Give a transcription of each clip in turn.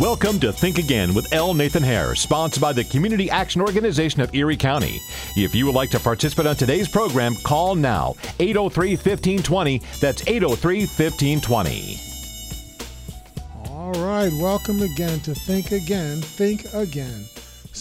Welcome to Think Again with L. Nathan Hare, sponsored by the Community Action Organization of Erie County. If you would like to participate on today's program, call now 803 1520. That's 803 1520. All right, welcome again to Think Again, Think Again.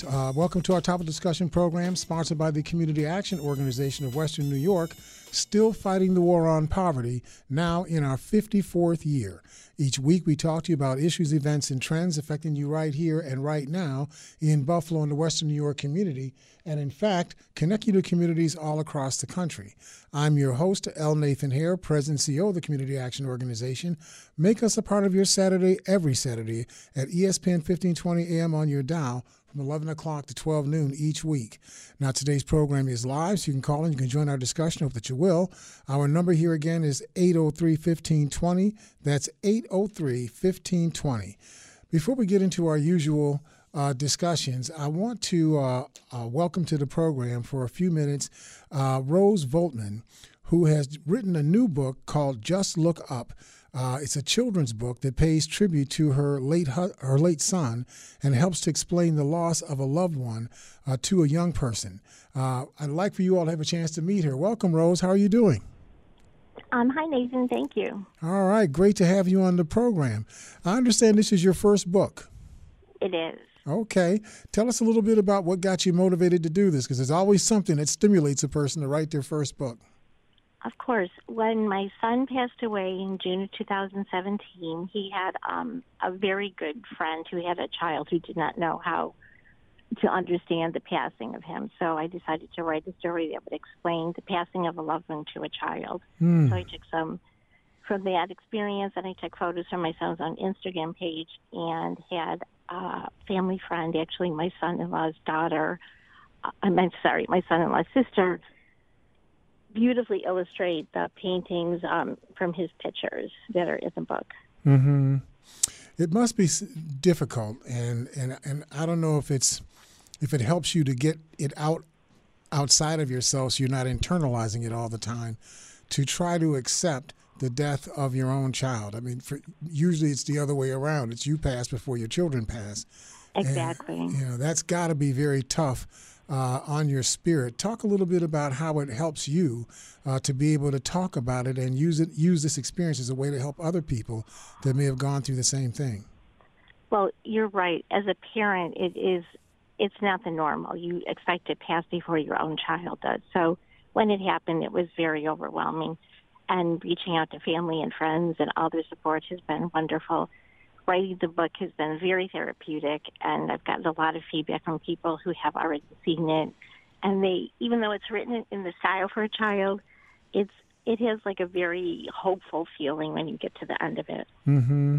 Uh, welcome to our topic discussion program sponsored by the Community Action Organization of Western New York, still fighting the war on poverty, now in our 54th year. Each week, we talk to you about issues, events, and trends affecting you right here and right now in Buffalo and the Western New York community, and in fact, connect you to communities all across the country. I'm your host, L. Nathan Hare, President CEO of the Community Action Organization. Make us a part of your Saturday every Saturday at ESPN 1520 AM on your dial from 11 o'clock to 12 noon each week. Now, today's program is live, so you can call in. You can join our discussion. Hope that you will. Our number here again is 803 1520. That's 803 1520. Before we get into our usual uh, discussions, I want to uh, uh, welcome to the program for a few minutes uh, Rose Voltman, who has written a new book called Just Look Up. Uh, it's a children's book that pays tribute to her late her late son and helps to explain the loss of a loved one uh, to a young person. Uh, I'd like for you all to have a chance to meet her. Welcome, Rose. How are you doing? Um, hi, Nathan. Thank you. All right, great to have you on the program. I understand this is your first book. It is. Okay. Tell us a little bit about what got you motivated to do this, because there's always something that stimulates a person to write their first book. Of course. When my son passed away in June of 2017, he had um, a very good friend who had a child who did not know how to understand the passing of him. So I decided to write a story that would explain the passing of a loved one to a child. Mm. So I took some from that experience and I took photos from my son's on Instagram page and had a family friend, actually my son-in-law's daughter, uh, I meant sorry, my son-in-law's sister beautifully illustrate the paintings um, from his pictures that are in the book. Mm-hmm. It must be difficult, and, and and I don't know if it's if it helps you to get it out outside of yourself, so you're not internalizing it all the time. To try to accept the death of your own child. I mean, for, usually it's the other way around. It's you pass before your children pass. Exactly. And, you know that's got to be very tough uh, on your spirit. Talk a little bit about how it helps you uh, to be able to talk about it and use it, use this experience as a way to help other people that may have gone through the same thing. Well, you're right. As a parent, it is it's not the normal. You expect to pass before your own child does. So when it happened, it was very overwhelming. And reaching out to family and friends and all their support has been wonderful writing the book has been very therapeutic, and I've gotten a lot of feedback from people who have already seen it. And they, even though it's written in the style for a child, it's it has like a very hopeful feeling when you get to the end of it. Mm-hmm.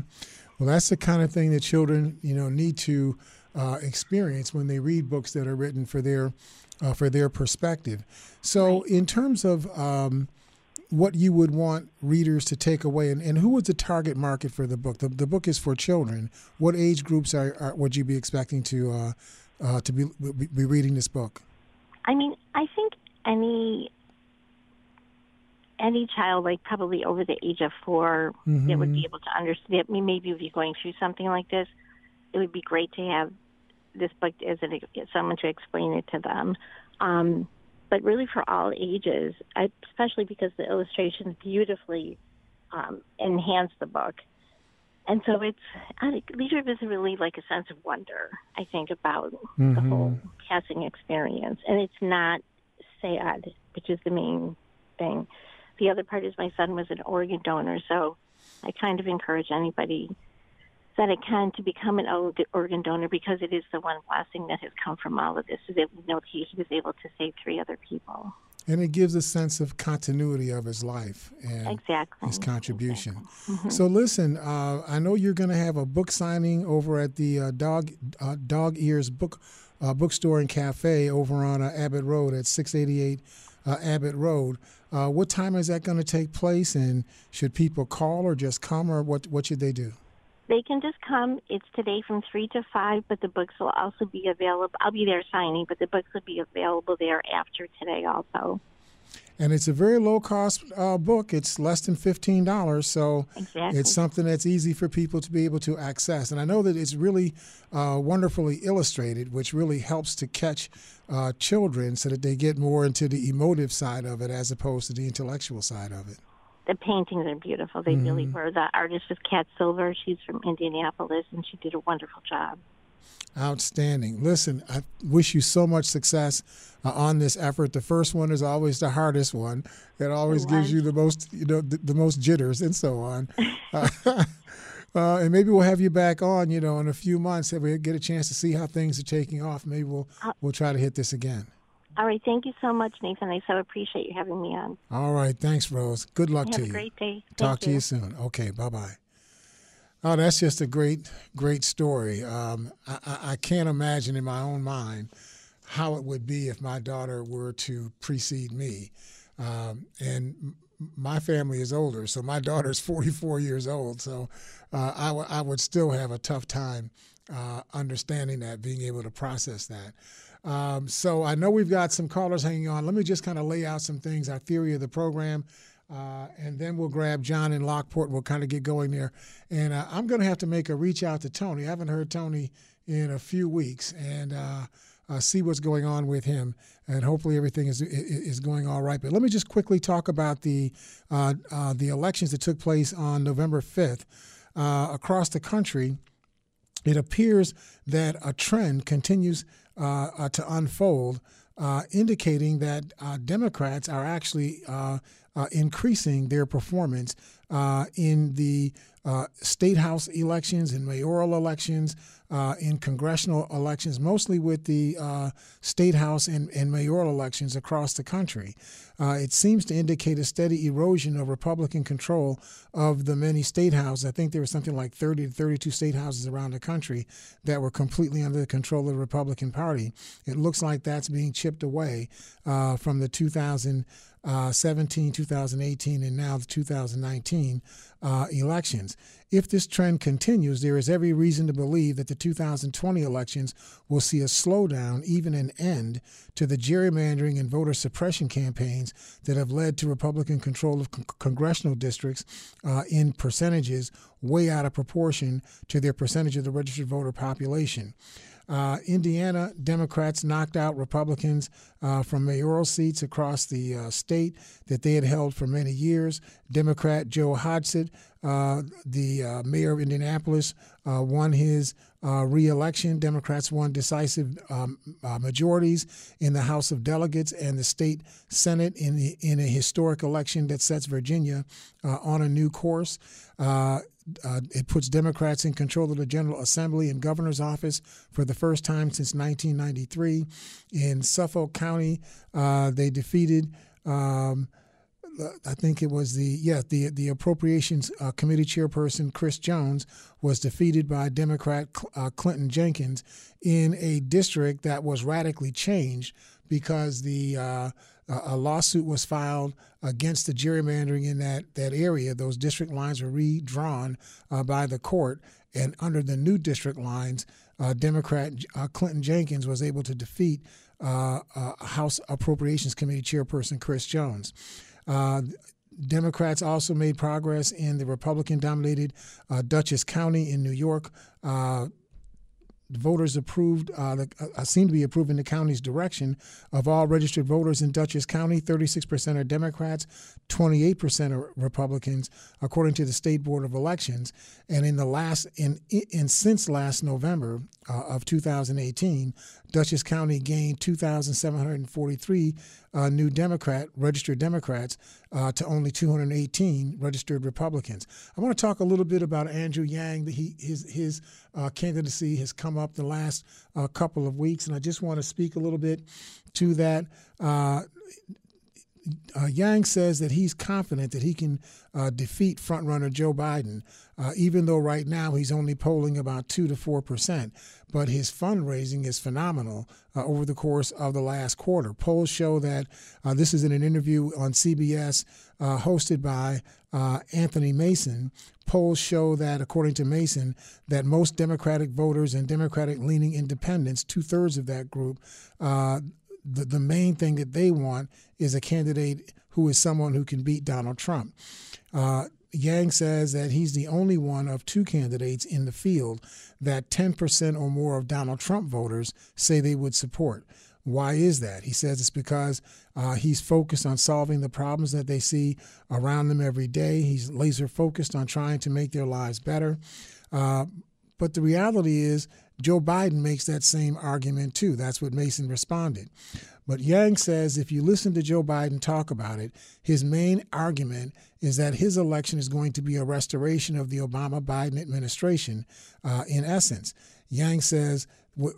Well, that's the kind of thing that children, you know, need to uh, experience when they read books that are written for their uh, for their perspective. So, right. in terms of um, what you would want readers to take away and, and who is the target market for the book? The, the book is for children. What age groups are, are would you be expecting to uh, uh, to be, be reading this book? I mean i think any any child like probably over the age of 4 mm-hmm. that would be able to understand I mean, maybe if you're going through something like this it would be great to have this book as an, someone to explain it to them. Um, but really for all ages, especially because the illustrations beautifully um, enhance the book. And so it's leadership is really like a sense of wonder. I think about mm-hmm. the whole casting experience, and it's not sad, which is the main thing. The other part is my son was an organ donor, so I kind of encourage anybody that it can to become an organ donor because it is the one blessing that has come from all of this is that we know he was able to save three other people. And it gives a sense of continuity of his life and exactly. his contribution. Exactly. Mm-hmm. So listen, uh, I know you're going to have a book signing over at the uh, Dog uh, Dog Ears Book uh, Bookstore and Cafe over on uh, Abbott Road at 688 uh, Abbott Road. what time is that going to take place? And should people call or just come, or what what should they do? They can just come. It's today from 3 to 5, but the books will also be available. I'll be there signing, but the books will be available there after today also. and it's a very low cost uh, book. It's less than fifteen dollars, so exactly. it's something that's easy for people to be able to access. And I know that it's really uh, wonderfully illustrated, which really helps to catch uh, children so that they get more into the emotive side of it as opposed to the intellectual side of it. The paintings are beautiful. They mm-hmm. really were. The artist is Kat Silver. She's from Indianapolis, and she did a wonderful job. Outstanding. Listen, I wish you so much success uh, on this effort. The first one is always the hardest one. It always gives you the most, you know, the, the most jitters and so on. uh, uh, and maybe we'll have you back on, you know, in a few months if we get a chance to see how things are taking off. Maybe we'll uh, we'll try to hit this again. All right. Thank you so much, Nathan. I so appreciate you having me on. All right. Thanks, Rose. Good luck have to you. Have a great day. Talk Thank to you. you soon. Okay. Bye bye. Oh, that's just a great, great story. Um, I, I, can't imagine in my own mind how it would be if my daughter were to precede me. Um, and my family is older, so my daughter's 44 years old. So uh, I, w- I would still have a tough time uh, understanding that, being able to process that. Um, so I know we've got some callers hanging on. Let me just kind of lay out some things, our theory of the program. Uh, and then we'll grab John in Lockport. We'll kind of get going there. And uh, I'm going to have to make a reach out to Tony. I haven't heard Tony in a few weeks and uh, uh see what's going on with him. And hopefully everything is is going all right. But let me just quickly talk about the uh, uh, the elections that took place on November 5th across the country. It appears that a trend continues to unfold, indicating that Democrats are actually uh, increasing their performance uh, in the uh, state house elections in mayoral elections, uh, in congressional elections, mostly with the uh, state house and, and, mayoral elections across the country. Uh, it seems to indicate a steady erosion of Republican control of the many state houses. I think there was something like 30 to 32 state houses around the country that were completely under the control of the Republican Party. It looks like that's being chipped away from the 2000 uh, 17, 2018, and now the 2019 uh, elections. If this trend continues, there is every reason to believe that the 2020 elections will see a slowdown, even an end, to the gerrymandering and voter suppression campaigns that have led to Republican control of con- congressional districts uh, in percentages way out of proportion to their percentage of the registered voter population. Uh, Indiana Democrats knocked out Republicans uh, from mayoral seats across the uh, state that they had held for many years. Democrat Joe Hogsett, uh, the uh, mayor of Indianapolis, uh, won his reelection. Democrats won decisive um, majorities in the House of Delegates and the state Senate in, the, in a historic election that sets Virginia on a new course. Uh, it puts Democrats in control of the General Assembly and governor's office for the first time since 1993. In Suffolk County, uh, they defeated. Um, I think it was the yeah the the Appropriations uh, Committee chairperson Chris Jones was defeated by Democrat uh, Clinton Jenkins in a district that was radically changed because the uh, a lawsuit was filed against the gerrymandering in that, that area. Those district lines were redrawn uh, by the court, and under the new district lines, uh, Democrat uh, Clinton Jenkins was able to defeat uh, uh, House Appropriations Committee Chairperson Chris Jones. Uh, Democrats also made progress in the Republican dominated Dutchess County in New York voters approved, uh, uh, seem to be approving the county's direction of all registered voters in Dutchess County. 36% are Democrats, 28% are Republicans, according to the State Board of Elections. And in the last, in, in since last November uh, of 2018, Dutchess County gained 2,743 uh, new Democrat registered Democrats uh, to only 218 registered Republicans. I want to talk a little bit about Andrew Yang. He, his his uh, candidacy has come up the last uh, couple of weeks, and I just want to speak a little bit to that. Uh, Yang says that he's confident that he can uh, defeat frontrunner Joe Biden, uh, even though right now he's only polling about 2 to 4 percent. But his fundraising is phenomenal uh, over the course of the last quarter. Polls show that uh, this is in an interview on CBS uh, hosted by Anthony Mason. Polls show that, according to Mason, that most Democratic voters and Democratic leaning independents, two thirds of that group, the, the main thing that they want is a candidate who is someone who can beat Donald Trump. Uh, Yang says that he's the only one of two candidates in the field that 10% or more of Donald Trump voters say they would support. Why is that? He says it's because uh, he's focused on solving the problems that they see around them every day. He's laser focused on trying to make their lives better. Uh, but the reality is, Joe Biden makes that same argument too. That's what Mason responded. But Yang says if you listen to Joe Biden talk about it, his main argument is that his election is going to be a restoration of the Obama Biden administration, uh, in essence. Yang says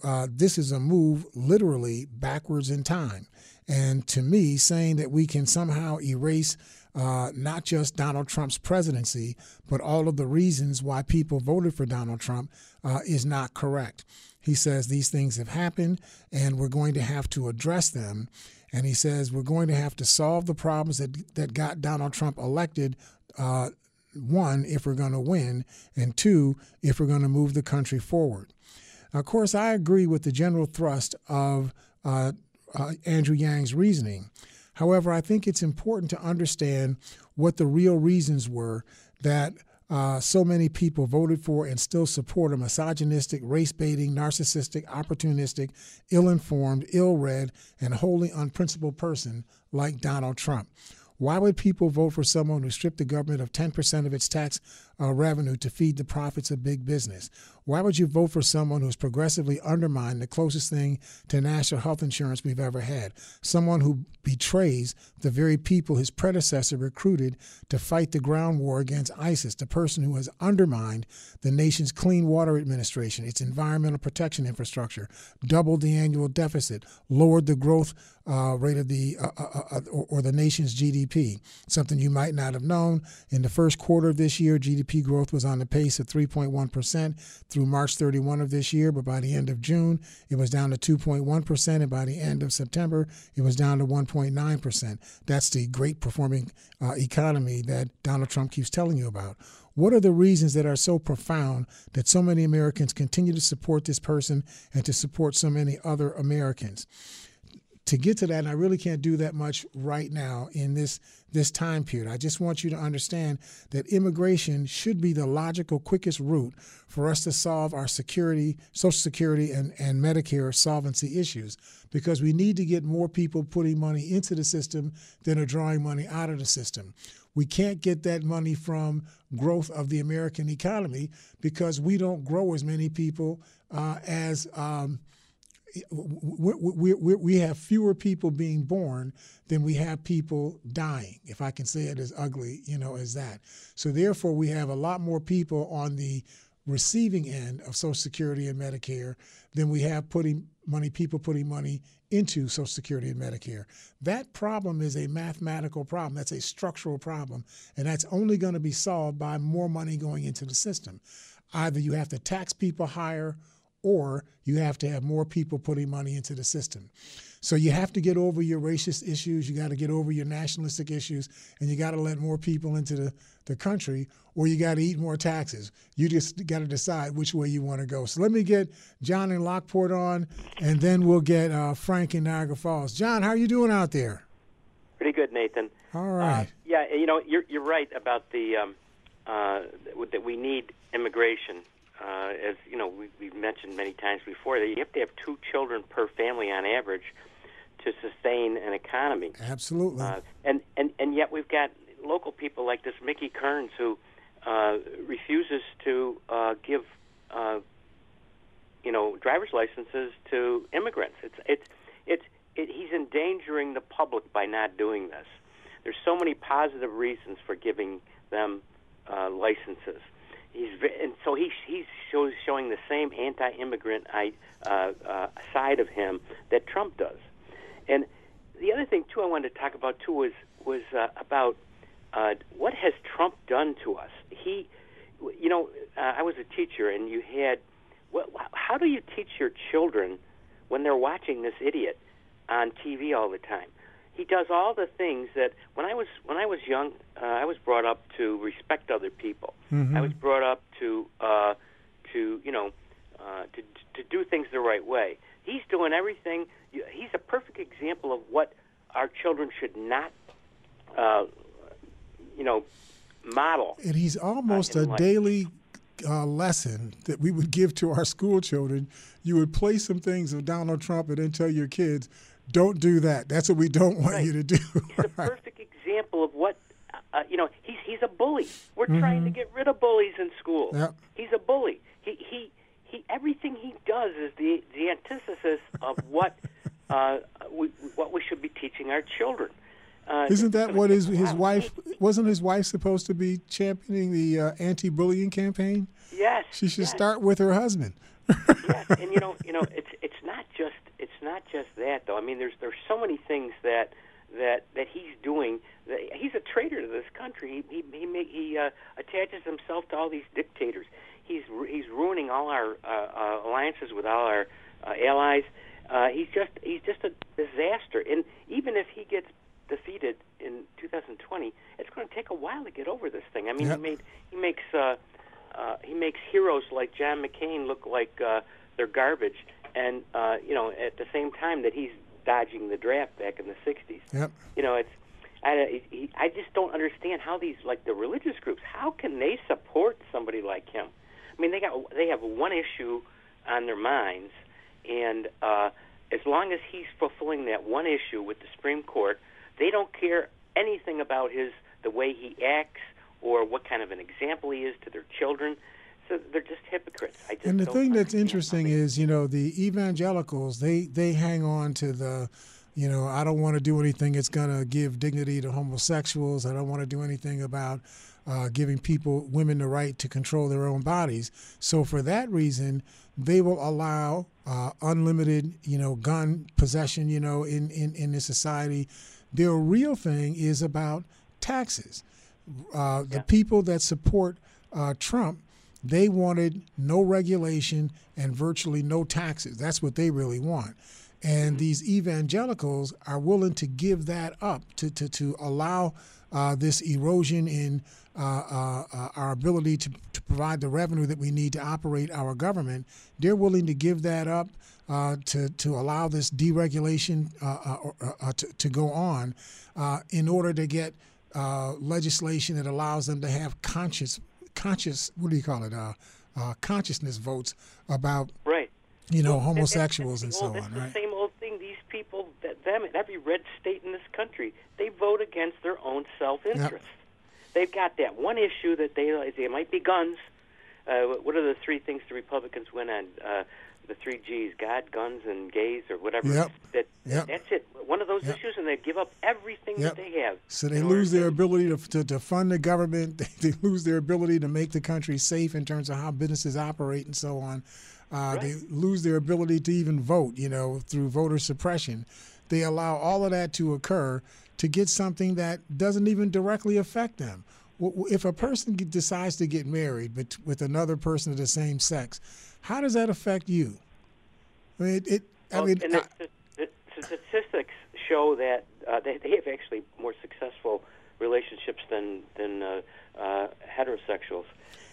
uh, this is a move literally backwards in time. And to me, saying that we can somehow erase uh, not just Donald Trump's presidency, but all of the reasons why people voted for Donald Trump uh, is not correct. He says these things have happened and we're going to have to address them. And he says we're going to have to solve the problems that, that got Donald Trump elected. Uh, one, if we're going to win, and two, if we're going to move the country forward. Of course, I agree with the general thrust of uh, uh, Andrew Yang's reasoning. However, I think it's important to understand what the real reasons were that uh, so many people voted for and still support a misogynistic, race baiting, narcissistic, opportunistic, ill informed, ill read, and wholly unprincipled person like Donald Trump. Why would people vote for someone who stripped the government of 10% of its tax uh, revenue to feed the profits of big business? Why would you vote for someone who's progressively undermined the closest thing to national health insurance we've ever had? Someone who betrays the very people his predecessor recruited to fight the ground war against ISIS, the person who has undermined the nation's Clean Water Administration, its environmental protection infrastructure, doubled the annual deficit, lowered the growth uh, rate of the uh, uh, uh, uh or, or the nation's GDP. Something you might not have known. In the first quarter of this year, GDP growth was on the pace of 3.1 percent through March 31 of this year, but by the end of June, it was down to 2.1%, and by the end of September, it was down to 1.9%. That's the great performing uh, economy that Donald Trump keeps telling you about. What are the reasons that are so profound that so many Americans continue to support this person and to support so many other Americans? To get to that, and I really can't do that much right now in this this time period. I just want you to understand that immigration should be the logical, quickest route for us to solve our security, Social Security, and, and Medicare solvency issues because we need to get more people putting money into the system than are drawing money out of the system. We can't get that money from growth of the American economy because we don't grow as many people uh, as. Um, we, we, we have fewer people being born than we have people dying, if I can say it as ugly, you know, as that. So therefore, we have a lot more people on the receiving end of Social Security and Medicare than we have putting money, people putting money into Social Security and Medicare. That problem is a mathematical problem. That's a structural problem, and that's only going to be solved by more money going into the system. Either you have to tax people higher or you have to have more people putting money into the system. So you have to get over your racist issues, you got to get over your nationalistic issues, and you got to let more people into the, the country, or you got to eat more taxes. You just got to decide which way you want to go. So let me get John in Lockport on, and then we'll get uh, Frank in Niagara Falls. John, how are you doing out there? Pretty good, Nathan. All right. Uh, yeah, you know, you're, you're right about the um, uh, that we need immigration uh, as you know, we, we've mentioned many times before that you have to have two children per family on average to sustain an economy. Absolutely. Uh, and and and yet we've got local people like this Mickey Kearns who uh, refuses to uh, give uh, you know driver's licenses to immigrants. It's it's it's it, he's endangering the public by not doing this. There's so many positive reasons for giving them uh, licenses he's and so he's he's shows, showing the same anti-immigrant uh, uh, side of him that Trump does. And the other thing too, I wanted to talk about too was was uh, about uh, what has Trump done to us. He, you know, uh, I was a teacher, and you had. Well, how do you teach your children when they're watching this idiot on TV all the time? he does all the things that when I was when I was young, uh, I was brought up to respect other people. Mm-hmm. I was brought up to uh, to you know uh, to to do things the right way. He's doing everything. He's a perfect example of what our children should not uh, you know, model. And he's almost a life. daily uh, lesson that we would give to our school children. You would play some things of Donald Trump and then tell your kids, don't do that. That's what we don't want right. you to do. He's a perfect example of what, uh, you know, he's, he's a bully. We're mm-hmm. trying to get rid of bullies in school. Yep. He's a bully. He, he, he, everything he does is the, the antithesis of what, uh, we, what we should be teaching our children. Uh, Isn't that what his his wife wasn't his wife supposed to be championing the uh, anti-bullying campaign? Yes. She should yes. start with her husband. yes, and you know, you know, it's it's not just it's not just that though. I mean, there's there's so many things that that that he's doing. He's a traitor to this country. He he he, he uh, attaches himself to all these dictators. He's he's ruining all our uh, uh, alliances with all our uh, allies. Uh, he's just he's just a disaster. And even if he gets defeated in 2020, it's going to take a while to get over this thing. I mean, yep. he made he makes uh, uh, he makes heroes like John McCain look like uh, they're garbage, and uh, you know at the same time that he's dodging the draft back in the 60s. Yep. You know, it's I I just don't understand how these like the religious groups how can they support somebody like him? I mean, they got they have one issue on their minds, and uh, as long as he's fulfilling that one issue with the Supreme Court they don't care anything about his the way he acts or what kind of an example he is to their children. So they're just hypocrites. Just and the thing that's interesting is, you know, the evangelicals they they hang on to the you know, I don't want to do anything that's going to give dignity to homosexuals. I don't want to do anything about uh, giving people, women, the right to control their own bodies. So for that reason, they will allow uh, unlimited, you know, gun possession, you know, in, in, in this society. Their real thing is about taxes. Uh, the yeah. people that support uh, Trump, they wanted no regulation and virtually no taxes. That's what they really want. And these evangelicals are willing to give that up to, to, to allow uh, this erosion in uh, uh, uh, our ability to, to provide the revenue that we need to operate our government. They're willing to give that up uh, to, to allow this deregulation uh, to, to, go on in order to get legislation that allows them to have conscious, conscious, what do you call it, uh, uh, consciousness votes about, right. you know, well, homosexuals and, and, and so on, right? the same old thing. These people, that, them in every red state in this country, they vote against their own self-interest. Yep. They've got that one issue that they, they might be guns. uh, what are the three things the Republicans win on? The three G's: God, guns, and gays, or whatever. Yep. That yep. that's it. One of those yep. issues, and they give up everything yep. that they have. So they lose their to, ability to, to, to fund the government. They, they, lose their ability to make the country safe in terms of how businesses operate and so on. Uh, right. They lose their ability to even vote. You know, through voter suppression. They allow all of that to occur to get something that doesn't even directly affect them. If a person decides to get married but with another person of the same sex, how does that affect you? I mean, it. it well, I mean, and the, the, the, statistics show that uh, they, they have actually more successful relationships than than uh, uh, heterosexuals.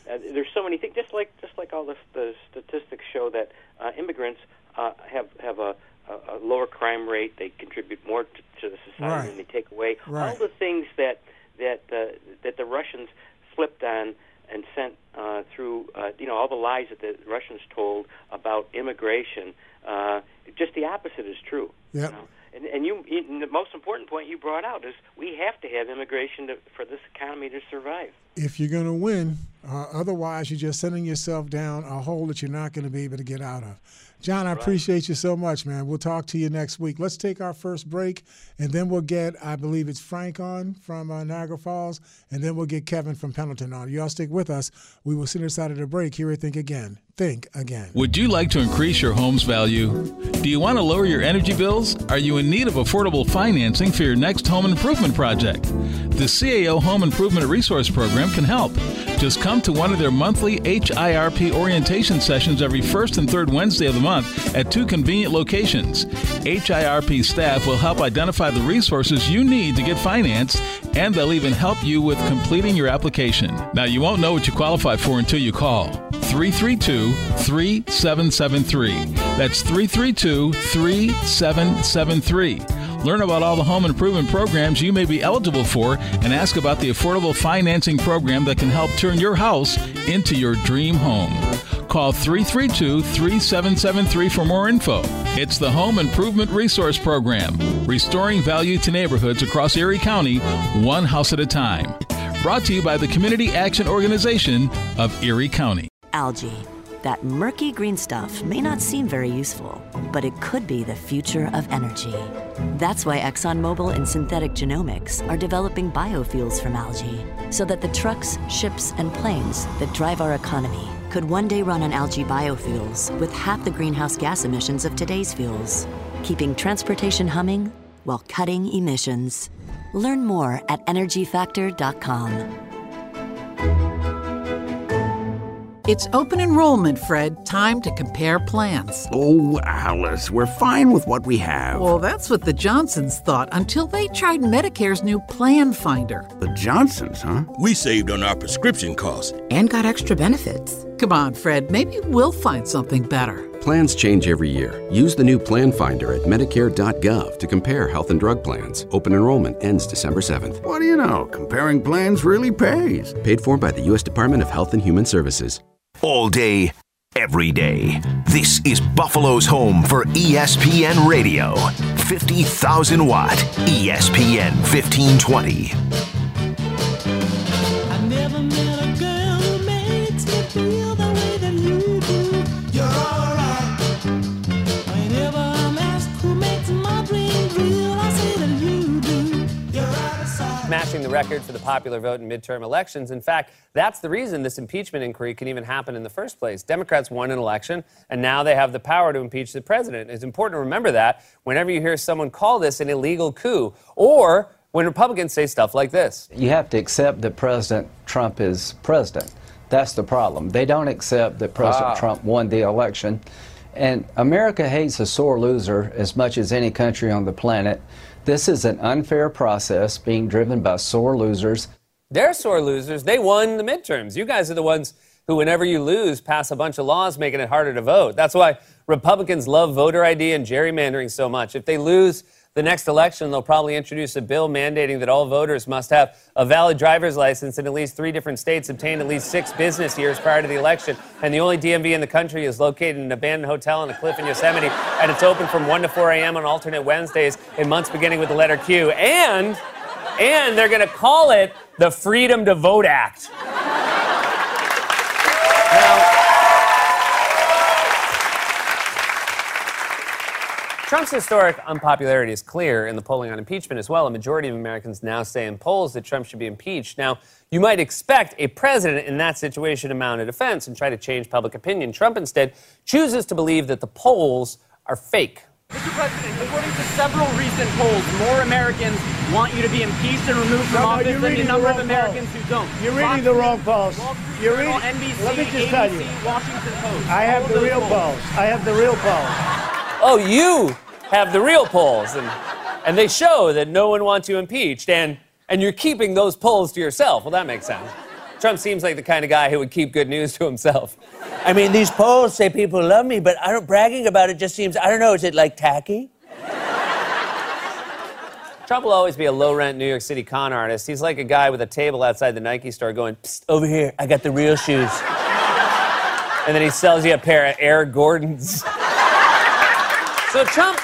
Uh, there's so many things, just like just like all this, the statistics show that uh, immigrants uh, have have a, a, a lower crime rate. They contribute more to, to the society right. than they take away. Right. All the things that that uh, that the Russians flipped on and sent uh, through, uh, you know, all the lies that the Russians told about immigration. Uh, just the opposite is true. Yeah. You know? And, and you, you, the most important point you brought out is we have to have immigration to, for this economy to survive. If you're going to win, uh, otherwise you're just sending yourself down a hole that you're not going to be able to get out of. John, I right. appreciate you so much, man. We'll talk to you next week. Let's take our first break, and then we'll get, I believe it's Frank on from uh, Niagara Falls, and then we'll get Kevin from Pendleton on. You all stick with us. We will sit inside of the break here at Think Again. Think again. Would you like to increase your home's value? Do you want to lower your energy bills? Are you in need of affordable financing for your next home improvement project? The CAO Home Improvement Resource Program can help. Just come to one of their monthly HIRP orientation sessions every first and third Wednesday of the month at two convenient locations. HIRP staff will help identify the resources you need to get financed, and they'll even help you with completing your application. Now, you won't know what you qualify for until you call. 332 3773. That's 332 3773 Learn about all the home improvement programs you may be eligible for and ask about the affordable financing program that can help turn your house into your dream home. Call 332 3773 for more info. It's the Home Improvement Resource Program, restoring value to neighborhoods across Erie County, one house at a time. Brought to you by the Community Action Organization of Erie County. Algae. That murky green stuff may not seem very useful, but it could be the future of energy. That's why ExxonMobil and Synthetic Genomics are developing biofuels from algae, so that the trucks, ships, and planes that drive our economy could one day run on algae biofuels with half the greenhouse gas emissions of today's fuels, keeping transportation humming while cutting emissions. Learn more at energyfactor.com. It's open enrollment, Fred. Time to compare plans. Oh, Alice, we're fine with what we have. Well, that's what the Johnsons thought until they tried Medicare's new Plan Finder. The Johnsons, huh? We saved on our prescription costs and got extra benefits. Come on, Fred. Maybe we'll find something better. Plans change every year. Use the new Plan Finder at Medicare.gov to compare health and drug plans. Open enrollment ends December 7th. What do you know? Comparing plans really pays. Paid for by the U.S. Department of Health and Human Services all day, every day. This is Buffalo's home for ESPN Radio. 50,000 watt ESPN 1520. The record for the popular vote in midterm elections. In fact, that's the reason this impeachment inquiry can even happen in the first place. Democrats won an election, and now they have the power to impeach the president. It's important to remember that whenever you hear someone call this an illegal coup, or when Republicans say stuff like this. You have to accept that President Trump is president. That's the problem. They don't accept that President ah. Trump won the election. And America hates a sore loser as much as any country on the planet. This is an unfair process being driven by sore losers. They're sore losers. They won the midterms. You guys are the ones who, whenever you lose, pass a bunch of laws making it harder to vote. That's why Republicans love voter ID and gerrymandering so much. If they lose, the next election, they'll probably introduce a bill mandating that all voters must have a valid driver's license in at least three different states, obtained at least six business years prior to the election. And the only DMV in the country is located in an abandoned hotel on a cliff in Yosemite. And it's open from 1 to 4 a.m. on alternate Wednesdays in months beginning with the letter Q. And, and they're going to call it the Freedom to Vote Act. Trump's historic unpopularity is clear in the polling on impeachment as well. A majority of Americans now say in polls that Trump should be impeached. Now, you might expect a president in that situation to mount a defense and try to change public opinion. Trump instead chooses to believe that the polls are fake. Mr. President, according to several recent polls, more Americans want you to be impeached and removed from no, office no, than the number the of Americans polls. who don't. You're reading Fox the wrong polls. You're reading. NBC, Let me just ABC, tell you. Washington Post. I have the real polls. I have the real polls. Oh, you have the real polls, and, and they show that no one wants you impeached, and, and you're keeping those polls to yourself. Well, that makes sense. Trump seems like the kind of guy who would keep good news to himself. I mean, these polls say people love me, but I don't bragging about it just seems I don't know, is it like tacky? Trump will always be a low rent New York City con artist. He's like a guy with a table outside the Nike store going, over here, I got the real shoes. and then he sells you a pair of Air Gordons. So Trump,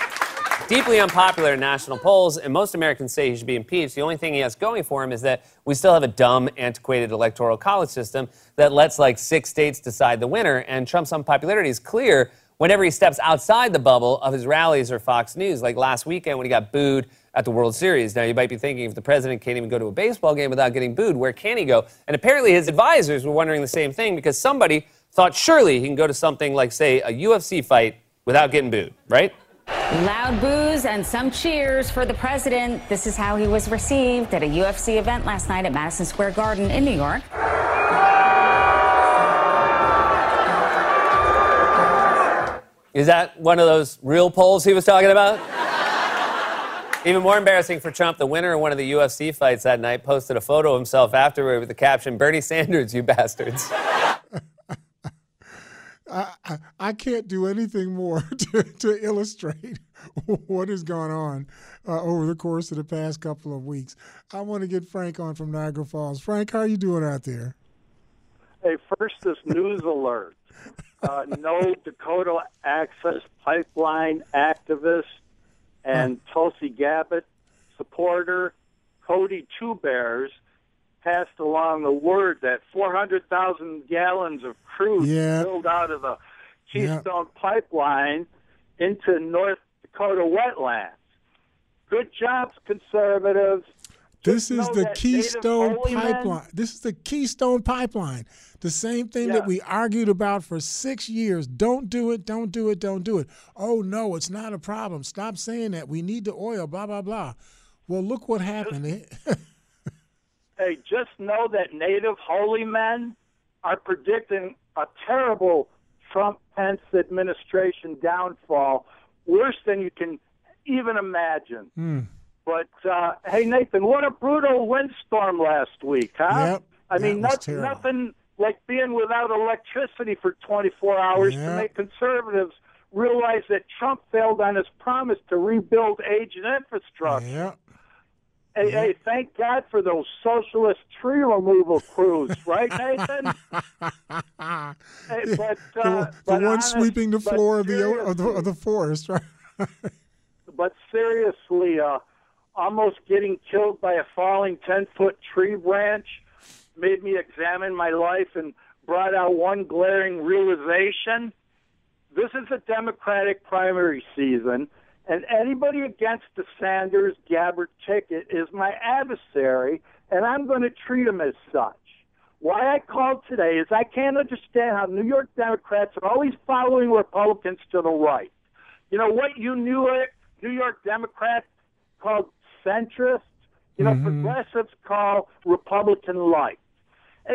deeply unpopular in national polls, and most Americans say he should be impeached. The only thing he has going for him is that we still have a dumb, antiquated electoral college system that lets like six states decide the winner. And Trump's unpopularity is clear whenever he steps outside the bubble of his rallies or Fox News, like last weekend when he got booed at the World Series. Now, you might be thinking if the president can't even go to a baseball game without getting booed, where can he go? And apparently his advisors were wondering the same thing because somebody thought surely he can go to something like, say, a UFC fight without getting booed, right? Loud boos and some cheers for the president. This is how he was received at a UFC event last night at Madison Square Garden in New York. Is that one of those real polls he was talking about? Even more embarrassing for Trump, the winner of one of the UFC fights that night posted a photo of himself afterward with the caption, Bernie Sanders, you bastards. I, I, I can't do anything more to, to illustrate what has gone on uh, over the course of the past couple of weeks. I want to get Frank on from Niagara Falls. Frank, how are you doing out there? Hey, first this news alert. Uh, no Dakota Access Pipeline activist and Tulsi Gabbard supporter Cody Two Bears passed along the word that 400,000 gallons of crude Yeah. spilled out of the Keystone Pipeline into North Dakota wetlands. Good jobs, conservatives. This is the Keystone Pipeline. This is the Keystone Pipeline. The same thing that we argued about for six years. Don't do it, don't do it, don't do it. Oh, no, it's not a problem. Stop saying that. We need the oil, blah, blah, blah. Well, look what happened. Hey, just know that Native holy men are predicting a terrible Trump Pence administration downfall, worse than you can even imagine. Hmm. But uh, hey, Nathan, what a brutal windstorm last week, huh? Yep, I mean, not, nothing like being without electricity for 24 hours to make conservatives realize that Trump failed on his promise to rebuild aging infrastructure. Yeah. Hey, hey, thank God for those socialist tree removal crews, right, Nathan? Hey, but, the, uh, one- the but one honest- sweeping the floor of the, of the of the forest, right? but seriously, uh, almost getting killed by a falling 10 foot tree branch made me examine my life and brought out one glaring realization. This is a Democratic primary season, and anybody against the Sanders Gabbard ticket is my adversary, and I'm going to treat him as such. Why I called today is I can't understand how New York Democrats are always following Republicans to the right. You know what you New York, New York Democrats called centrist, you know, progressives call Republican light.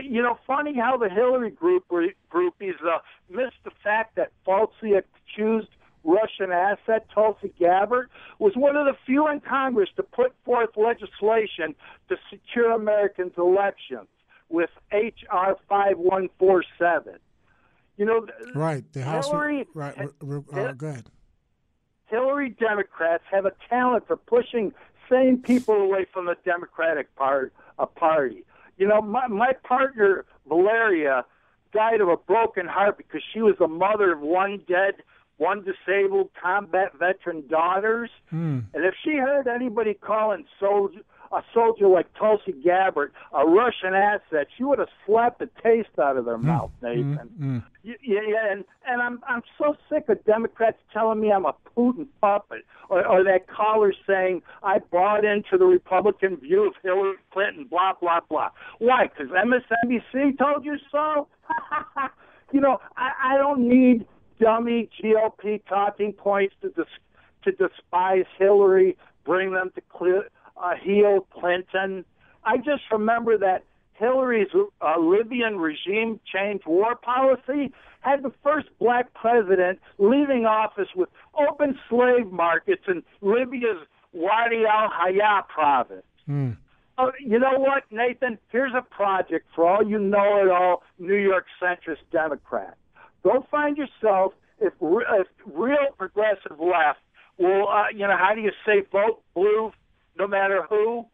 You know, funny how the Hillary group groupies uh, missed the fact that falsely accused Russian asset Tulsi Gabbard was one of the few in Congress to put forth legislation to secure Americans' elections with H.R. 5147. You know, right. The House. Hillary- right. uh, go ahead. Hillary Democrats have a talent for pushing sane people away from the Democratic part, uh, Party. You know, my, my partner, Valeria, died of a broken heart because she was the mother of one dead, one disabled combat veteran daughters. Hmm. And if she heard anybody calling soldier, a soldier like Tulsi Gabbard a Russian asset, she would have slapped the taste out of their mouth, Nathan. Mm. Yeah, and and I'm I'm so sick of Democrats telling me I'm a Putin puppet, or, or that caller saying I bought into the Republican view of Hillary Clinton, blah blah blah. Why? Because MSNBC told you so. you know, I, I don't need dummy GOP talking points to dis- to despise Hillary, bring them to clear, uh, heel Clinton. I just remember that Hillary's uh, Libyan regime change war policy had the first black president leaving office with open slave markets in Libya's Wadi al Hayat province. Hmm. Oh, you know what, Nathan? Here's a project for all you know it all New York centrist Democrats. Go find yourself if, re- if real progressive left will, uh, you know, how do you say vote blue no matter who?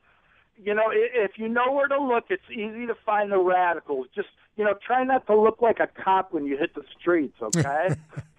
You know, if you know where to look, it's easy to find the radicals. Just, you know, try not to look like a cop when you hit the streets, okay?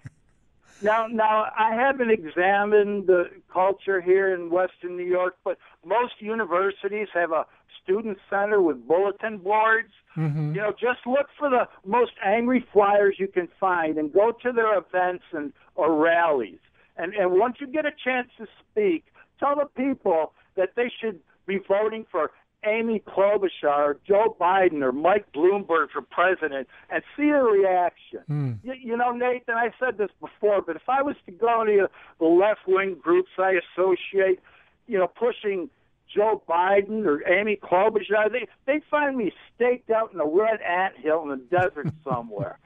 Now, now I haven't examined the culture here in Western New York, but most universities have a student center with bulletin boards. Mm-hmm. You know, just look for the most angry flyers you can find and go to their events and or rallies. And and once you get a chance to speak, tell the people that they should be voting for Amy Klobuchar, or Joe Biden, or Mike Bloomberg for president, and see their reaction. Hmm. You, you know, Nathan, I said this before, but if I was to go to the left wing groups I associate, you know, pushing Joe Biden or Amy Klobuchar, they they find me staked out in a red ant hill in the desert somewhere.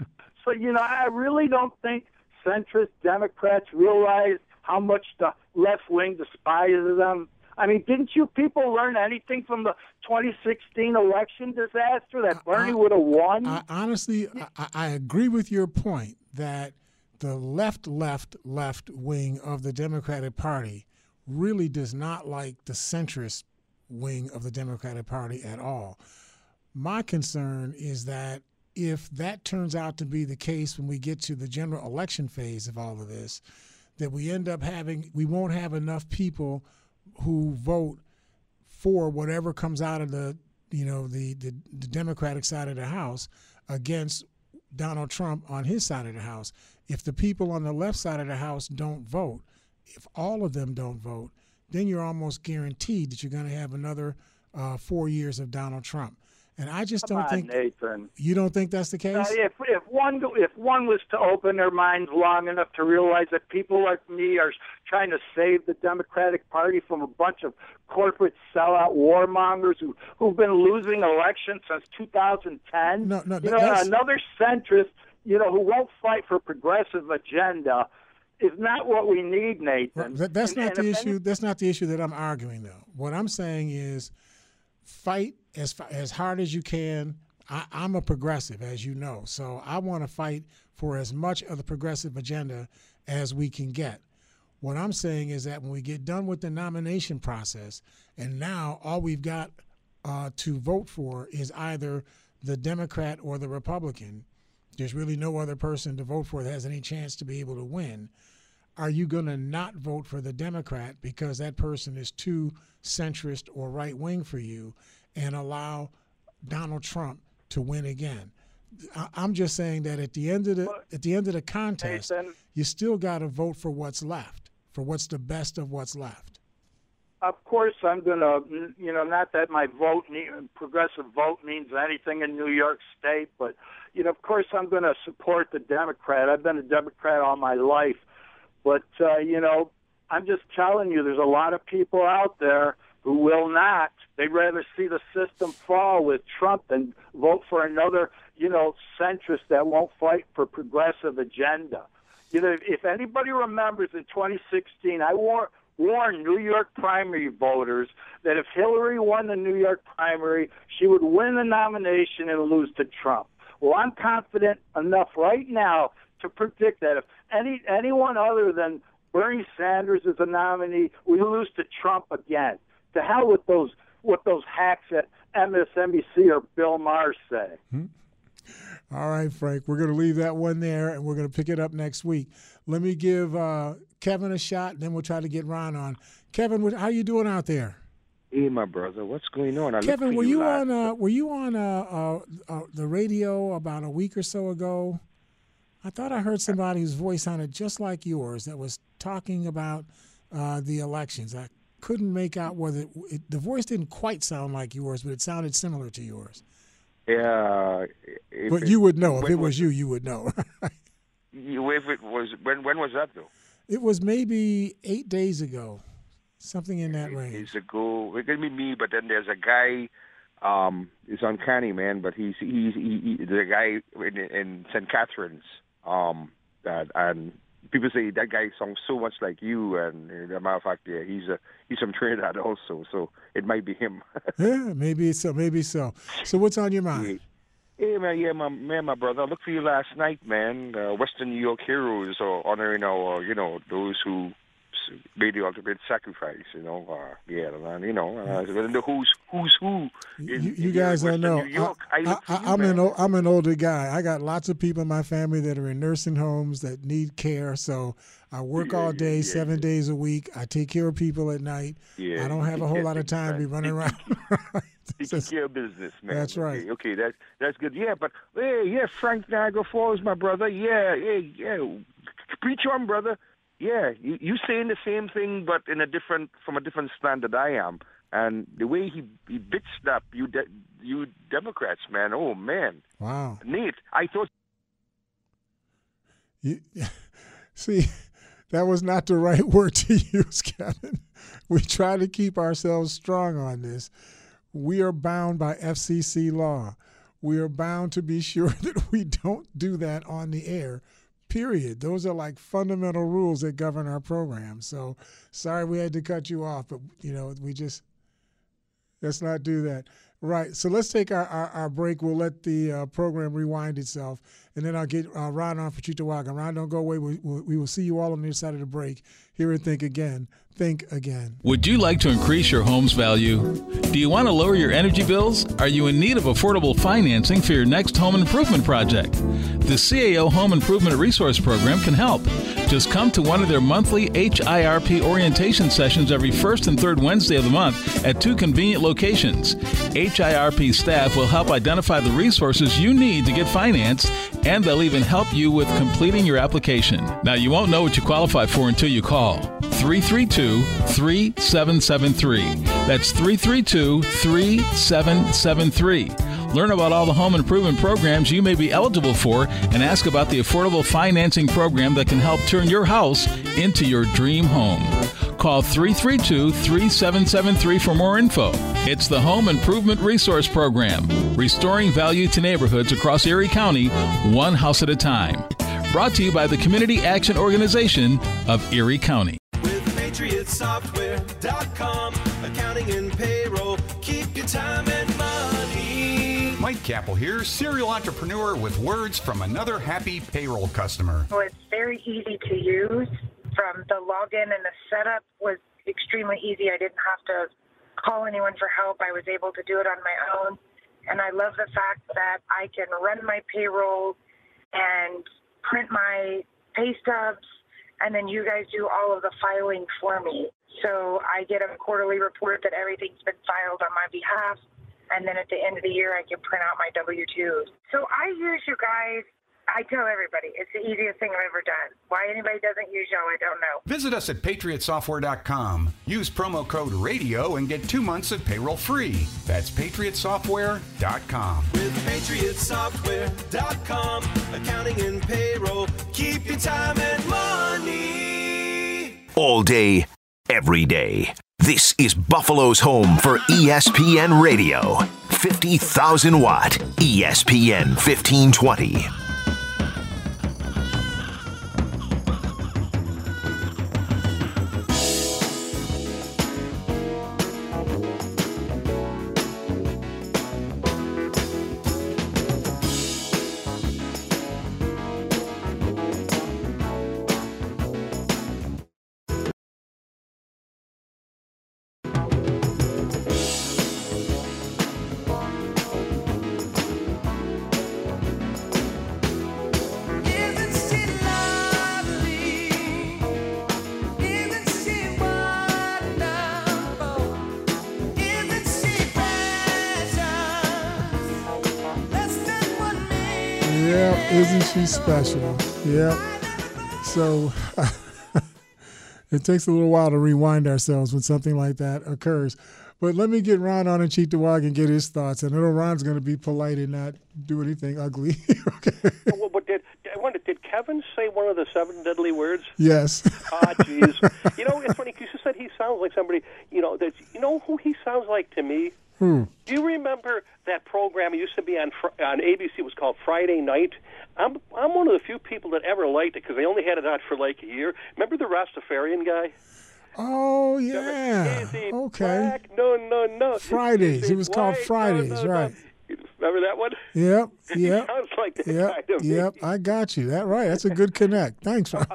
so you know, I really don't think centrist Democrats realize how much the left wing despises them. I mean, didn't you people learn anything from the 2016 election disaster that Bernie would have won? I, honestly, I, I agree with your point that the left, left, left wing of the Democratic Party really does not like the centrist wing of the Democratic Party at all. My concern is that if that turns out to be the case when we get to the general election phase of all of this, that we end up having, we won't have enough people who vote for whatever comes out of the, you know, the, the, the Democratic side of the House against Donald Trump on his side of the House. If the people on the left side of the House don't vote, if all of them don't vote, then you're almost guaranteed that you're going to have another uh, four years of Donald Trump. And I just Come don't on, think Nathan. you don't think that's the case. Uh, if if one if one was to open their minds long enough to realize that people like me are trying to save the Democratic Party from a bunch of corporate sellout warmongers who who've been losing elections since 2010. No, no, you know, another centrist, you know, who won't fight for progressive agenda. Is not what we need, Nathan. That, that's And- not and the issue. That's not the issue that I'm arguing, though. What I'm saying is, fight as as hard as you can. I, I'm a progressive, as you know, so I want to fight for as much of the progressive agenda as we can get. What I'm saying is that when we get done with the nomination process, and now all we've got uh, to vote for is either the Democrat or the Republican. There's really no other person to vote for that has any chance to be able to win are you going to not vote for the Democrat because that person is too centrist or right wing for you and allow Donald Trump to win again? I- I'm just saying that at the end of the at the end of the contest, Nathan- you still got to vote for what's left, for what's the best of what's left. Of course, I'm gonna. You know, not that my vote, progressive vote, means anything in New York State, but you know, of course, I'm gonna support the Democrat. I've been a Democrat all my life, but uh, you know, I'm just telling you, there's a lot of people out there who will not. They'd rather see the system fall with Trump than vote for another, you know, centrist that won't fight for progressive agenda. You know, if anybody remembers in 2016, I war- warned New York primary voters that if Hillary won the New York primary, she would win the nomination and lose to Trump. Well, I'm confident enough right now to predict that if any anyone other than Bernie Sanders is a nominee, we lose to Trump again. To hell with those what those hacks at MSNBC or Bill Maher say. All right, Frank, we're going to leave that one there and we're going to pick it up next week. Let me give uh, Kevin a shot, and then we'll try to get Ron on. Kevin, what- how you doing out there? Hey, my brother, what's going on? I Kevin, were you last- on uh, were you on uh, uh, uh, the radio about a week or so ago? I thought I heard somebody whose voice sounded just like yours that was talking about uh, the elections. I couldn't make out whether it, the voice didn't quite sound like yours, but it sounded similar to yours. Yeah. But it- you would know if it was you. You would know. you- If it was when? When was that though? it was maybe eight days ago, something in that range. Days ago. It could be me, but then there's a guy. Um, it's uncanny, man. But he's he's he, he, the guy in, in St. Catharines. Um, that and people say that guy sounds so much like you. And as a matter of fact, yeah, he's a he's from Trinidad also. So it might be him. yeah, maybe so. Maybe so. So what's on your mind? Hey man, yeah, my man, my brother. I looked for you last night, man. Uh, Western New York heroes are honoring our, you know, those who made the ultimate sacrifice. You know, uh, yeah, and you know, uh, the who's who's who. In, You, you here guys in don't know. York. I, I, look for I, you, I'm man. an I'm an older guy. I got lots of people in my family that are in nursing homes that need care. So I work all day, seven days a week. I take care of people at night. Yeah, I don't have a whole lot of time to be running around. Take care of business, man. That's right. Okay, okay, that that's good. Yeah, but hey, yeah, Frank Niagara Falls, my brother. Yeah, yeah, yeah. Preach on, brother. Yeah, you you saying the same thing, but in a different from a different standard I am. And the way he he bitched up you de- you Democrats, man. Oh man, wow. Nate, I thought You, see, that was not the right word to use, Kevin. We try to keep ourselves strong on this. We are bound by FCC law. We are bound to be sure that we don't do that on the air. Period. Those are like fundamental rules that govern our program. So, sorry we had to cut you off, but you know we just let's not do that. Right. So let's take our, our, our break. We'll let the uh, program rewind itself, and then I'll get uh, Ron on for Cheektowaga. Ron, don't go away. We, we will see you all on the other side of the break. Here and think again. Think again. Would you like to increase your home's value? Do you want to lower your energy bills? Are you in need of affordable financing for your next home improvement project? The CAO Home Improvement Resource Program can help. Just come to one of their monthly HIRP orientation sessions every first and third Wednesday of the month at two convenient locations. HIRP staff will help identify the resources you need to get financed, and they'll even help you with completing your application. Now, you won't know what you qualify for until you call 332 3773. That's 332 3773. Learn about all the home improvement programs you may be eligible for and ask about the affordable financing program that can help turn your house into your dream home. Call 332 3773 for more info. It's the Home Improvement Resource Program, restoring value to neighborhoods across Erie County, one house at a time. Brought to you by the Community Action Organization of Erie County. With PatriotSoftware.com. Accounting and payroll. Keep your time and money. Mike Kappel here, serial entrepreneur with words from another happy payroll customer. Well, it's very easy to use. From the login and the setup was extremely easy. I didn't have to call anyone for help. I was able to do it on my own. And I love the fact that I can run my payroll and print my pay stubs and then you guys do all of the filing for me. So I get a quarterly report that everything's been filed on my behalf, and then at the end of the year, I can print out my W 2s. So I use you guys. I tell everybody it's the easiest thing I've ever done. Why anybody doesn't use y'all, I don't know. Visit us at patriotsoftware.com. Use promo code RADIO and get two months of payroll free. That's patriotsoftware.com. With PatriotSoftware.com. Accounting and payroll. Keep your time and money. All day, every day. This is Buffalo's home for ESPN Radio. 50,000 watt ESPN 1520. Yeah, special? Yep. So it takes a little while to rewind ourselves when something like that occurs. But let me get Ron on and Cheektowaga and get his thoughts. I know Ron's going to be polite and not do anything ugly. Okay. Well, but did I wonder, did Kevin say one of the seven deadly words? yes. Ah, jeez. you know, it's funny because you said he sounds like somebody. You know, that you know who he sounds like to me. Hmm. Do you remember that program? It used to be on on ABC. It was called Friday Night. I'm I'm one of the few people that ever liked it because they only had it out for like a year. Remember the Rastafarian guy? Oh yeah. Okay. black? No, no, no. Fridays. It was called? Fridays, No, no, no. right? Remember that one? Yep. Yep. sounds like that Yep. kind of. Yep. I got you. That right. That's a good connect. Thanks, Ron.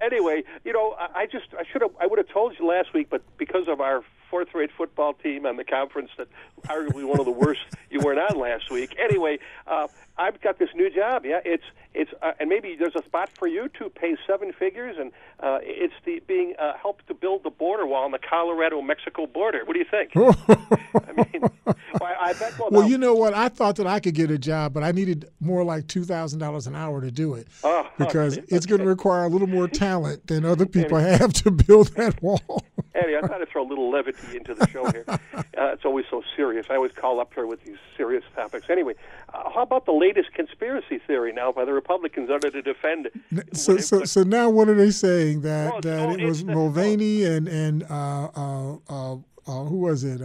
anyway, you know, I, I just I should have I would have told you last week, but because of our fourth rate football team and the conference that arguably one of the worst you weren't on last week. Anyway, uh, I've got this new job. Yeah, it's it's uh, and maybe there's a spot for you to pay seven figures, and uh, it's the being uh, help to build the border wall on the Colorado Mexico border. What do you think? I mean, well, I, I bet. Well, Well, now- you know what? I thought that I could get a job, but I needed more like two thousand dollars an hour to do it Oh, because it's going to require a little more talent than other people have to build that wall. Anyway, I thought I'd throw a little levity into the show here. uh, it's always so serious. I always call up here with these serious topics. Anyway, uh, how about the latest conspiracy theory now by the Republicans under to defend? So, so, so now what are they saying that Well, that no, it was Mulvaney and and uh, uh, uh, uh, who was it?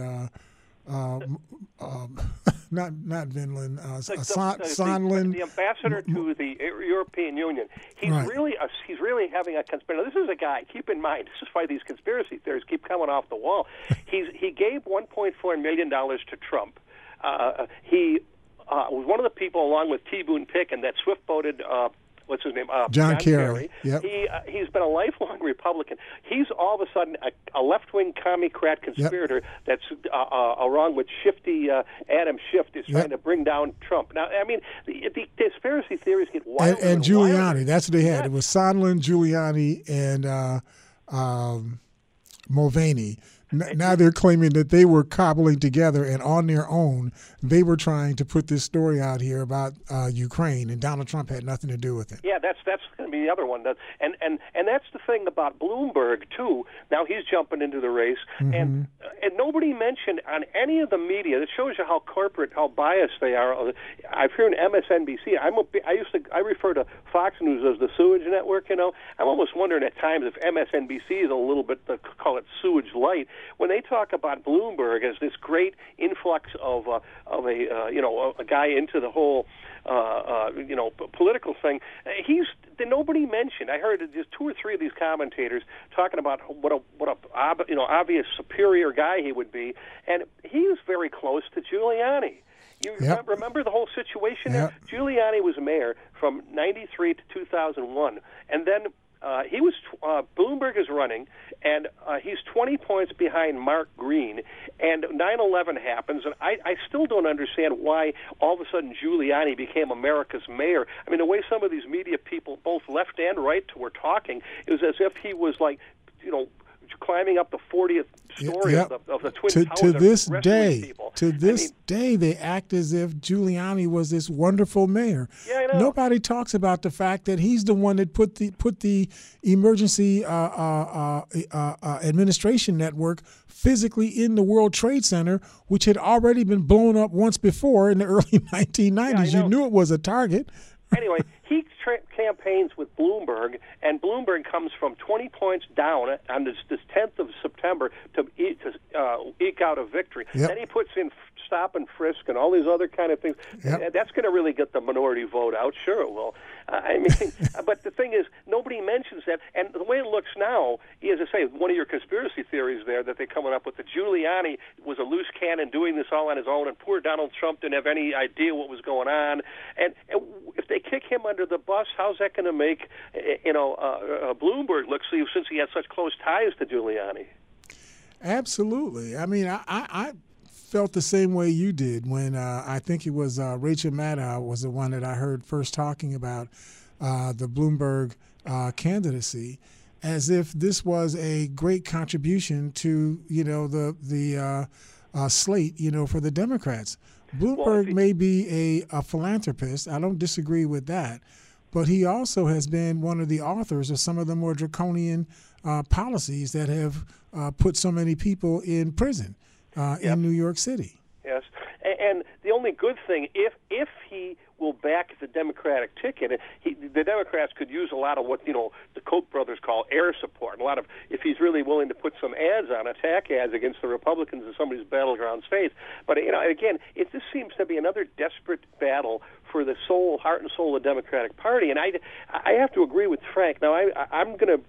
Uh, um, um, not not Vindman, uh, The- the- Son- the- the- Sondland. the ambassador to the European Union. He's Right. really a, he's really having a conspiracy. This is a guy. Keep in mind, this is why these conspiracy theories keep coming off the wall. He's he gave 1.4 million dollars to Trump. Uh, he uh, was one of the people, along with T. Boone Pickens that swift-boated. Uh, What's his name? Uh, John Kerry. Yep. He uh, he's been a lifelong Republican. He's all of a sudden a, a left-wing commie-crat conspirator that's uh, uh, along with shifty uh, Adam Schiff is trying Yep. to bring down Trump. Now, I mean, the, the conspiracy theories get and, wilder and wilder. Giuliani. That's what they had. It was Sondland, Giuliani, and uh, um, Mulvaney. Now they're claiming that they were cobbling together and on their own, they were trying to put this story out here about uh, Ukraine, and Donald Trump had nothing to do with it. Yeah, that's that's going to be the other one. That, and and and that's the thing about Bloomberg too. Now he's jumping into the race, and and nobody mentioned on any of the media. That shows you how corporate, how biased they are. I've heard MSNBC. I'm a, I used to I refer to Fox News as the sewage network. You know, I'm almost wondering at times if MSNBC is a little bit uh, call it sewage light when they talk about Bloomberg as this great influx of uh, of a uh, you know a guy into the whole uh, uh, you know p- political thing. Uh, He's that nobody mentioned. I heard just two or three of these commentators talking about what a what a ob, you know obvious superior guy he would be, and he was very close to Giuliani. You Yep. remember the whole situation Yep. there? Giuliani was mayor from 93 to 2001. And then uh, he was, uh, Bloomberg is running, and uh, he's 20 points behind Mark Green. And 9 11 happens, and I, I still don't understand why all of a sudden Giuliani became America's mayor. I mean, the way some of these media people, both left and right, were talking, it was as if he was like, you know, climbing up the 40th story Yep. of, the, of the Twin to, Towers. to this day, people. to this day, they act as if Giuliani was this wonderful mayor. Yeah, I know. Nobody talks about the fact that he's the one that put the put the emergency uh, uh, uh, uh, uh, administration network physically in the World Trade Center, which had already been blown up once before in the early 1990s. you knew it was a target. anyway, he tra- campaigns with Bloomberg, and Bloomberg comes from 20 points down on this, this 10th of September to, e- to uh, eke out a victory. Yep. Then he puts in stop and frisk and all these other kind of things. Yep. That's going to really get the minority vote out. Sure, it will. Uh, I mean, but the thing is, nobody mentions that. And the way it looks now, is I say, one of your conspiracy theories there that they're coming up with that Giuliani was a loose cannon doing this all on his own, and poor Donald Trump didn't have any idea what was going on. And, and if they kick him under the bus, how's that going to make eh, you know uh, uh, Bloomberg look? See, since he has such close ties to Giuliani. Absolutely. I mean, I, I felt the same way you did when uh, I think it was uh, Rachel Maddow was the one that I heard first talking about uh, the Bloomberg uh, candidacy, as if this was a great contribution to you know the the uh, uh, slate you know for the Democrats. Bloomberg may be a, a philanthropist. I don't disagree with that. But he also has been one of the authors of some of the more draconian uh, policies that have uh, put so many people in prison uh, in New York City. Yes, and the only good thing, if if he will back the Democratic ticket, he, the Democrats could use a lot of what you know the Koch brothers call air support. A lot of if he's really willing to put some ads on attack ads against the Republicans in some of these battleground states. But you know, again, it just seems to be another desperate battle for the soul, heart and soul of the Democratic Party. And I, I have to agree with Frank. Now, I, I'm going to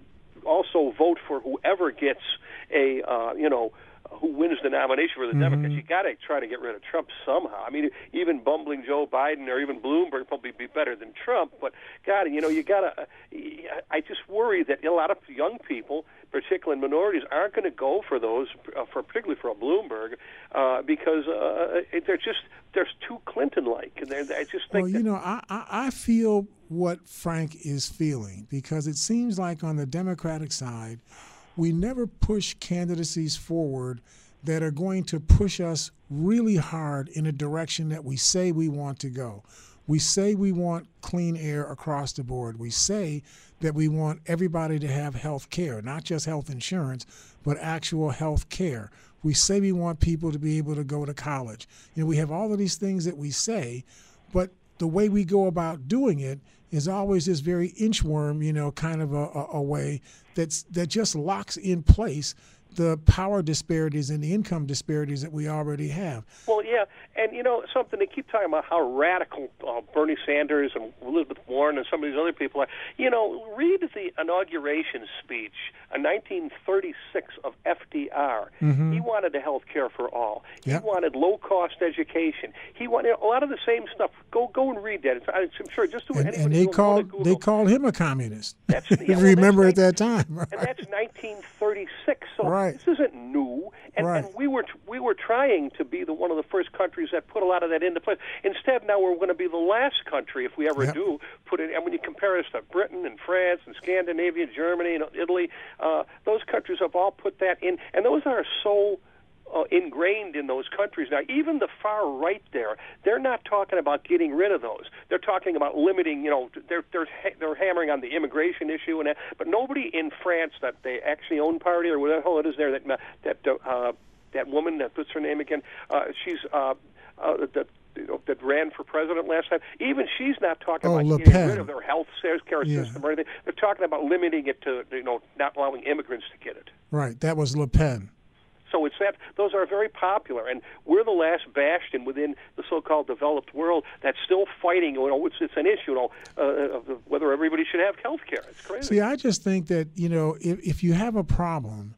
also vote for whoever gets a, uh, you know, who wins the nomination for the Democrats. You got to try to get rid of Trump somehow. I mean, even bumbling Joe Biden or even Bloomberg probably be better than Trump. But God, you know, you got to. I just worry that a lot of young people, particularly minorities, aren't going to go for those, uh, for particularly for a Bloomberg, uh, because uh, they're just they're too Clinton-like. And they're, I just think Well, you know, I, I, I feel what Frank is feeling because it seems like on the Democratic side, we never push candidacies forward that are going to push us really hard in a direction that we say we want to go. We say we want clean air across the board. We say that we want everybody to have health care, not just health insurance, but actual health care. We say we want people to be able to go to college. You know, we have all of these things that we say, but the way we go about doing it is always this very inchworm, you know, kind of a, a, a way that's that just locks in place the power disparities and the income disparities that we already have. Well, yeah, and, you know something they keep talking about how radical uh, Bernie Sanders and Elizabeth Warren and some of these other people are. You know, read the inauguration speech in 1936 of FDR. Mhm. He wanted the health care for all. Yep. He wanted low cost education. He wanted a lot of the same stuff. Go go and read that. It's, I'm sure just do And, and they called they called him a communist. That's you remember at that time. and that's 1936. So Right. this isn't new. And, Right. and we were we were trying to be the one of the first countries that put a lot of that into place. Instead, now we're going to be the last country, if we ever Yep. do, put it. And when you compare us to Britain and France and Scandinavia, Germany and Italy, uh, those countries have all put that in, and those are so uh, ingrained in those countries. Now, even the far right there, they're not talking about getting rid of those. They're talking about limiting. You know, they're they're ha- they're hammering on the immigration issue, and that, but nobody in France that they actually own party or whatever the hell it is there that that uh, that woman that puts her name again? Uh, she's uh, uh, that. You know, that ran for president last time. Even she's not talking Oh, about Le getting Pen. rid of their health care Yeah. system or anything. They're talking about limiting it to you know not allowing immigrants to get it. Right. That was Le Pen. So it's that those are very popular, and we're the last bastion within the so-called developed world that's still fighting. You know, it's, it's an issue, you know, uh, of whether everybody should have health care. It's crazy. See, I just think that, you know, if, if you have a problem,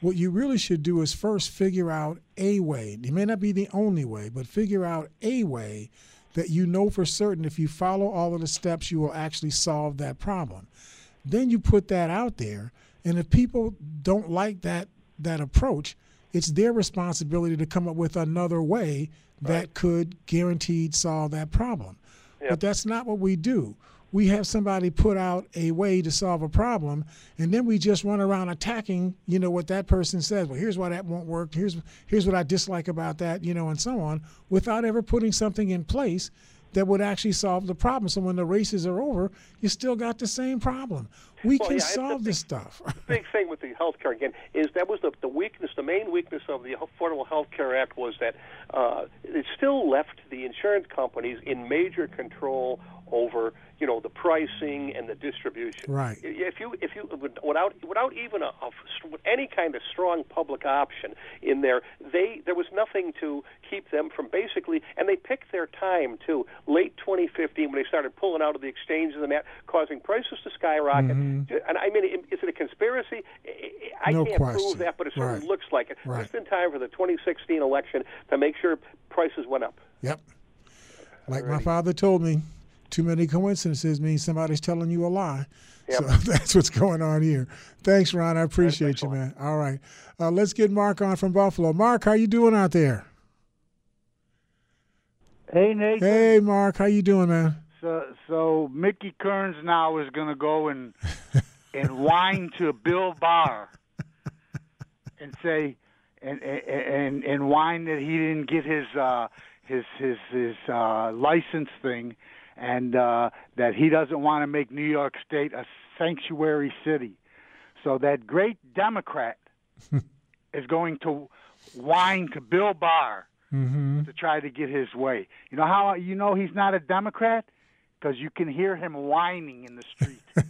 what you really should do is first figure out a way. It may not be the only way, but figure out a way that you know for certain if you follow all of the steps, you will actually solve that problem. Then you put that out there, and if people don't like that that approach, it's their responsibility to come up with another way that could guaranteed solve that problem. But that's not what we do. We have somebody put out a way to solve a problem, and then we just run around attacking, you know, what that person says. Well, here's why that won't work. Here's here's what I dislike about that, you know, and so on, without ever putting something in place that would actually solve the problem. So when the races are over, you still got the same problem. We Well, can yeah, solve this stuff. the big thing with the health care again is that was the, the weakness, the main weakness of the Affordable Health Care Act was that uh, it still left the insurance companies in major control over you know the pricing and the distribution. Right. If you if you without without even a, a any kind of strong public option in there, they there was nothing to keep them from basically, and they picked their time too. Late 2015 when they started pulling out of the exchanges and that, causing prices to skyrocket. Mhm. And I mean, is it a conspiracy? I No can't question. prove that, but it certainly Right. looks like it. Right. Just in time for the 2016 election to make sure prices went up. Yep. Like my father told me, too many coincidences means somebody's telling you a lie. So that's what's going on here. Thanks, Ron. I appreciate you, man. All right. Uh, let's get Mark on from Buffalo. Mark, how you doing out there? Hey, Nathan. Hey, Mark, how you doing, man? So, so Mickey Kearns now is going to go and and whine to Bill Barr and say and and and whine that he didn't get his uh, his his his uh, license thing, and uh, that he doesn't want to make New York State a sanctuary city. So that great Democrat is going to whine to Bill Barr Mm-hmm. to try to get his way. You know how you know he's not a Democrat? Because you can hear him whining in the street.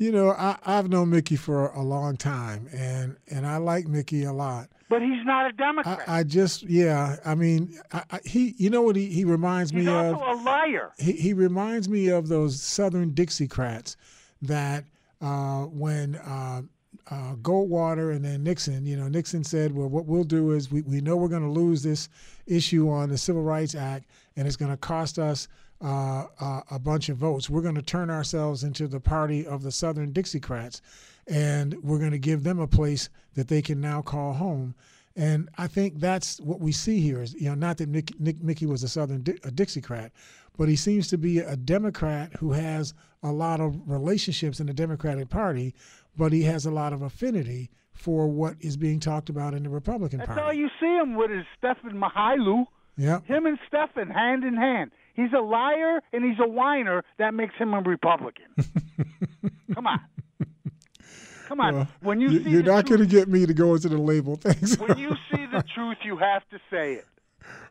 You know, I, I've known Mickey for a long time, and, and I like Mickey a lot. but he's not a Democrat. I, I just, yeah, I mean, I, I, he, you know what he, he reminds he's me also of? a liar. he, he reminds me of those Southern Dixiecrats that uh, when uh, uh, Goldwater and then Nixon, you know, Nixon said, well, what we'll do is we, we know we're going to lose this issue on the Civil Rights Act and it's going to cost us uh, uh, a bunch of votes. We're going to turn ourselves into the party of the Southern Dixiecrats and we're going to give them a place that they can now call home. And I think that's what we see here is, you know, not that Mickey, Nick, Mickey was a Southern Di- a Dixiecrat, but he seems to be a Democrat who has a lot of relationships in the Democratic Party, but he has a lot of affinity for what is being talked about in the Republican That's Party. all you see him with is Stephen Mychajliw. Yeah. Him and Stephen hand in hand. He's a liar and he's a whiner. That makes him a Republican. Come on. Come on. Well, when you you're not going to get me to go into the label. Thanks. when you see the truth, you have to say it.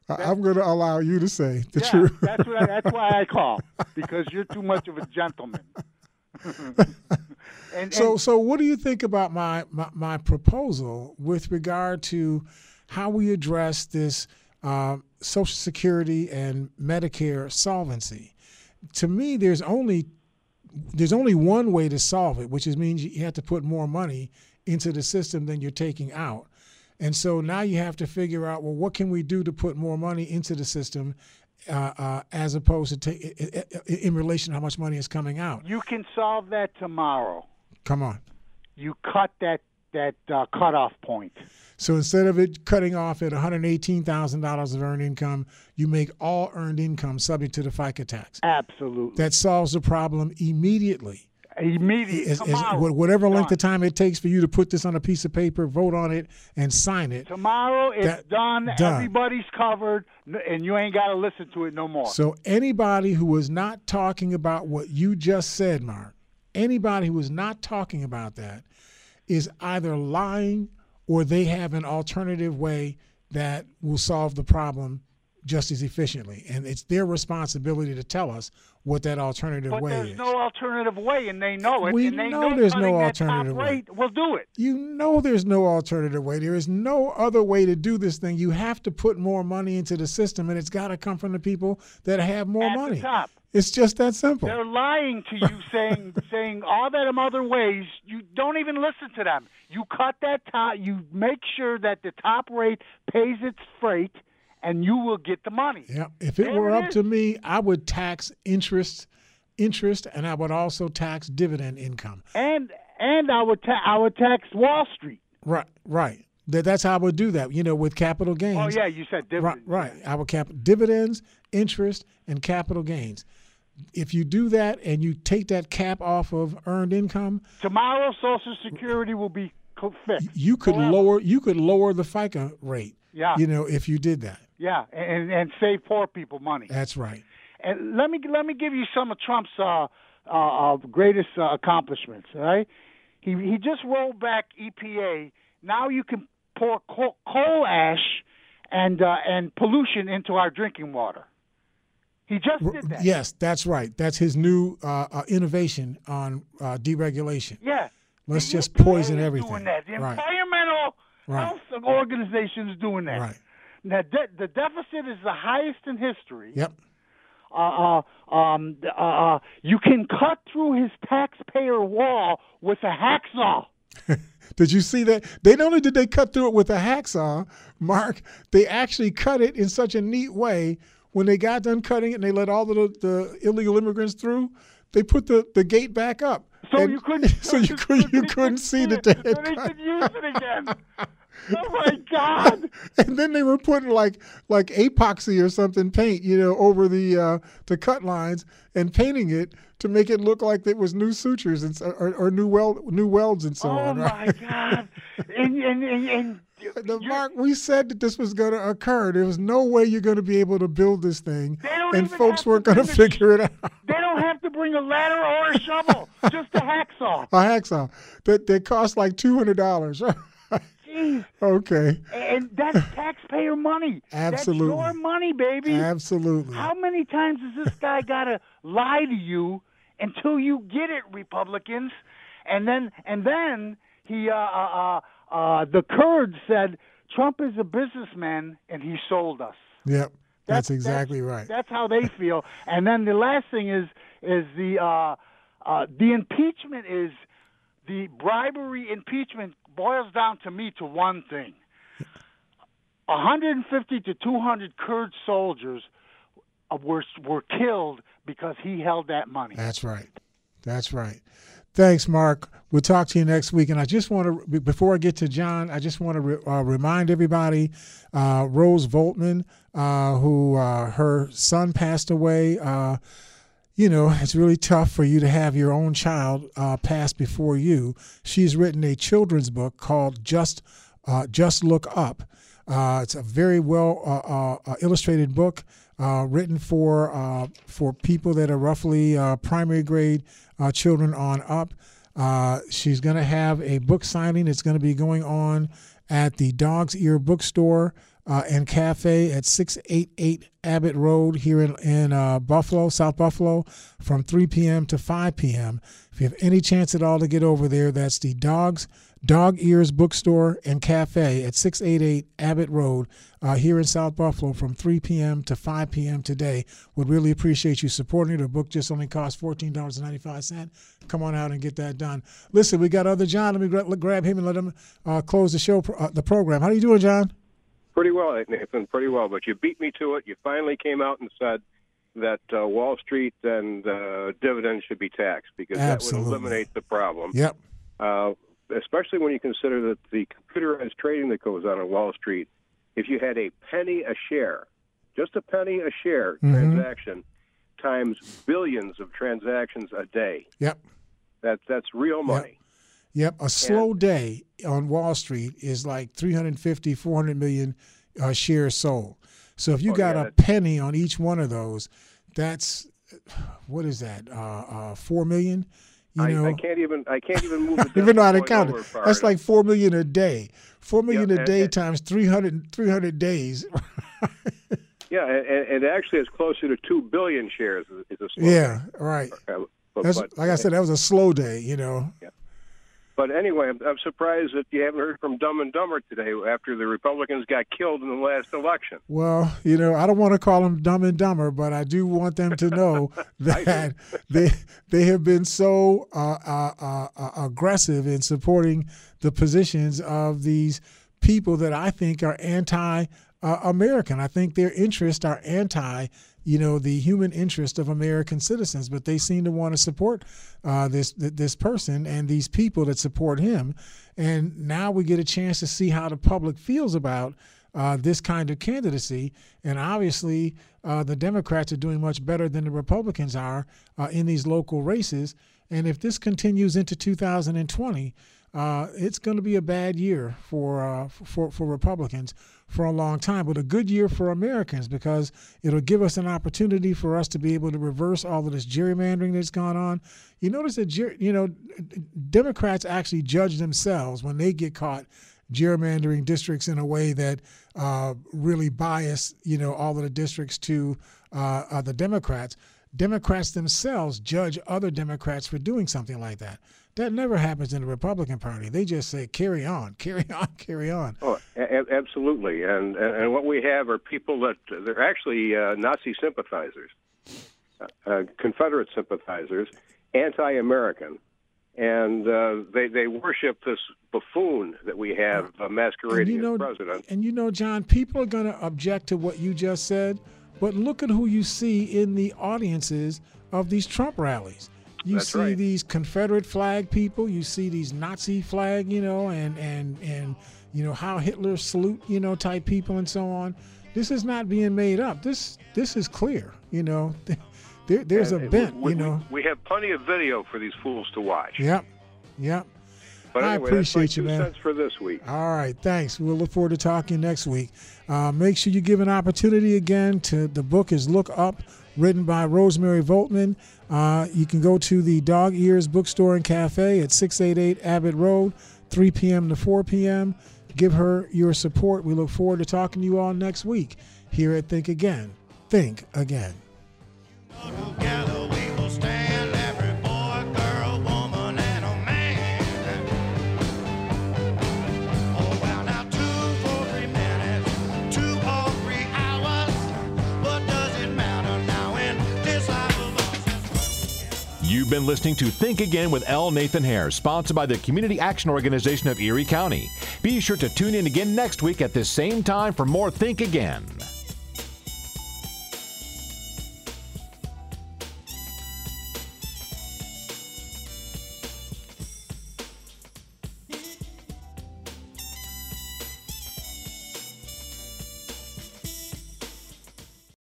I- I'm going to allow you to say the yeah, truth. that's what I, that's why I call because you're too much of a gentleman. and, so, and so what do you think about my, my, my proposal with regard to how we address this uh, Social Security and Medicare solvency. To me, there's only there's only one way to solve it, which is means you have to put more money into the system than you're taking out. And so now you have to figure out, well, what can we do to put more money into the system uh, uh, as opposed to in relation to how much money is coming out? You can solve that tomorrow. Come on. You cut that that uh, cutoff point. So instead of it cutting off at $118,000 of earned income, you make all earned income subject to the FICA tax. Absolutely. That solves the problem immediately. Immediately. As, as, tomorrow. whatever length Done. of time it takes for you to put this on a piece of paper, vote on it, and sign it. Tomorrow it's That- done. done. Everybody's covered, and you ain't got to listen to it no more. So anybody who was not talking about what you just said, Mark, anybody who was not talking about that is either lying or they have an alternative way that will solve the problem just as efficiently. And it's their responsibility to tell us what that alternative but way there's is. no alternative way, and they know it. We and they know there's no alternative way. We'll do it. You know there's no alternative way. There is no other way to do this thing. You have to put more money into the system, and it's got to come from the people that have more At the money. top. It's just that simple. They're lying to you, saying saying all that in other ways. You don't even listen to them. You cut that top. You make sure that the top rate pays its freight, and you will get the money. Yeah, if it There were it up is. to me, I would tax interest, interest, and I would also tax dividend income. And and I would ta- I would tax Wall Street. Right, right. That that's how I would do that. You know, with capital oh, gains. Oh yeah, you said different. Right, right. I would cap dividends, interest, and capital gains. If you do that and you take that cap off of earned income, Tomorrow, Social Security will be fixed. you could lower you could lower the FICA rate. Yeah. You know, if you did that. Yeah, and and save poor people money. That's right. And let me let me give you some of Trump's uh, uh, uh, greatest uh, accomplishments. All right, he he just rolled back EPA. Now you can pour coal, coal ash and uh, and pollution into our drinking water. He just did that. Yes, that's right. That's his new uh, uh, innovation on uh, deregulation. Yeah. Let's The just EPA poison is everything. Doing that. The Right. environmental Right. health organization is doing that. Right. Now de- the deficit is the highest in history. Yep. uh, uh, um, uh, uh, you can cut through his taxpayer wall with a hacksaw. Did you see that? They not only did they cut through it with a hacksaw, Mark, they actually cut it in such a neat way. When they got done cutting it and they let all the, the illegal immigrants through, they put the, the gate back up. So And- you couldn't. so you could you couldn't see that they So had they could use it again. oh my God! and then they were putting like like epoxy or something paint, you know, over the uh, the cut lines and painting it to make it look like it was new sutures and or, or new weld new welds and so Oh on. Oh my Right? God! And and and, and The Mark, we said that this was going to occur. There was no way you're going to be able to build this thing, and folks weren't going to figure it out. they don't have to bring a ladder or a shovel, just a hacksaw. A hacksaw that that cost like two hundred dollars. Jeez. okay, And that's taxpayer money. Absolutely. That's your money, baby. absolutely. How many times has this guy got to lie to you until you get it, Republicans? And then and then he uh, uh, uh, uh, the Kurds said Trump is a businessman and he sold us. Yep, that's, exactly right. That's how they feel. And then the last thing is is the uh, uh, the impeachment is the bribery impeachment boils down to me to one thing. 150 to 200 Kurd soldiers were were killed because he held that money. That's right. That's right. Thanks, Mark. We'll talk to you next week. And I just want to, before I get to John, I just want to re, uh, remind everybody uh, Rose Voltman, uh, who uh, her son passed away. Uh, you know, it's really tough for you to have your own child uh, pass before you. She's written a children's book called Just Just Look Up. It's a very well illustrated book uh, written for uh, for people that are roughly uh, primary grade uh, children on up. Uh, she's going to have a book signing. It's going to be going on at the Dog's Ear Bookstore uh, and Cafe at 688 Abbott Road here in, in uh, Buffalo, South Buffalo, from 3 p.m. to 5 p.m. If you have any chance at all to get over there, that's the Dogs Dog Ears Bookstore and Cafe at 688 Abbott Road uh, here in South Buffalo from 3 p.m. to 5 p.m. today. Would really appreciate you supporting it. The book just only costs $14.95. Come on out and get that done. Listen, we got other John. Let me gra- grab him and let him uh, close the show, uh, the program. How are you doing, John? Pretty well, Nathan. Pretty well. But you beat me to it. You finally came out and said that uh, Wall Street and uh, dividends should be taxed because Absolutely. that would eliminate the problem. Yep. Uh, especially when you consider that the computerized trading that goes on on Wall Street, if you had a penny a share, just a penny a share Mhm. transaction times billions of transactions a day, Yep. that that's real money. Yep. A slow day on Wall Street is like 350, 400 million uh, shares sold. So if you Oh, got yeah, a penny on each one of those, that's what is that? Uh, uh, four million. You I, know, I can't even I can't even move the even know how to count it. That's like four million a day. Four million Yeah, a day and- times 300, 300 days. Yeah, and, and actually, it's closer to two billion shares. Is a slow yeah, right. Uh, But, but- like I said, that was a slow day. You know. But anyway, I'm, I'm surprised that you haven't heard from Dumb and Dumber today after the Republicans got killed in the last election. Well, you know, I don't want to call them dumb and dumber, but I do want them to know that they they have been so uh, uh, uh, uh, aggressive in supporting the positions of these people that I think are anti-American. I think their interests are anti, you know, the human interest of American citizens. But they seem to want to support uh, this th- this person and these people that support him. And now we get a chance to see how the public feels about uh, this kind of candidacy. And obviously, uh, the Democrats are doing much better than the Republicans are uh, in these local races. And if this continues into 2020, uh, it's going to be a bad year for, uh, for for Republicans for a long time, but a good year for Americans because it'll give us an opportunity for us to be able to reverse all of this gerrymandering that's gone on. You notice that you know Democrats actually judge themselves when they get caught gerrymandering districts in a way that uh, really bias you know all of the districts to uh, uh, the Democrats. Democrats themselves judge other Democrats for doing something like that. That never happens in the Republican Party. They just say, "Carry on, carry on, carry on." Oh, a- absolutely. And, and what we have are people that they're actually uh, Nazi sympathizers, uh, uh, Confederate sympathizers, anti-American, and uh, they they worship this buffoon that we have uh, masquerading you know- as president. And you know, John, people are going to object to what you just said, but look at who you see in the audiences of these Trump rallies. You That's see right. these Confederate flag people, you see these Nazi flag, you know, and and and you know how Hitler salute, you know, type people and so on. This is not being made up. This this is clear, you know. There, there's a And bent, we, you know. We, we have plenty of video for these fools to watch. Yep, yep. But I anyway, that's my appreciate you, man. for this week. All right, thanks. We'll look forward to talking next week. Uh, make sure you give an opportunity again to the book is Look Up, written by Rosemary Voltman. Uh, you can go to the Dog Ears Bookstore and Cafe at 688 Abbott Road, 3 p.m. to 4 p.m. Give her your support. We look forward to talking to you all next week here at Think Again. Think Again. You've been listening to Think Again with L. Nathan Hare, sponsored by the Community Action Organization of Erie County. Be sure to tune in again next week at this same time for more Think Again.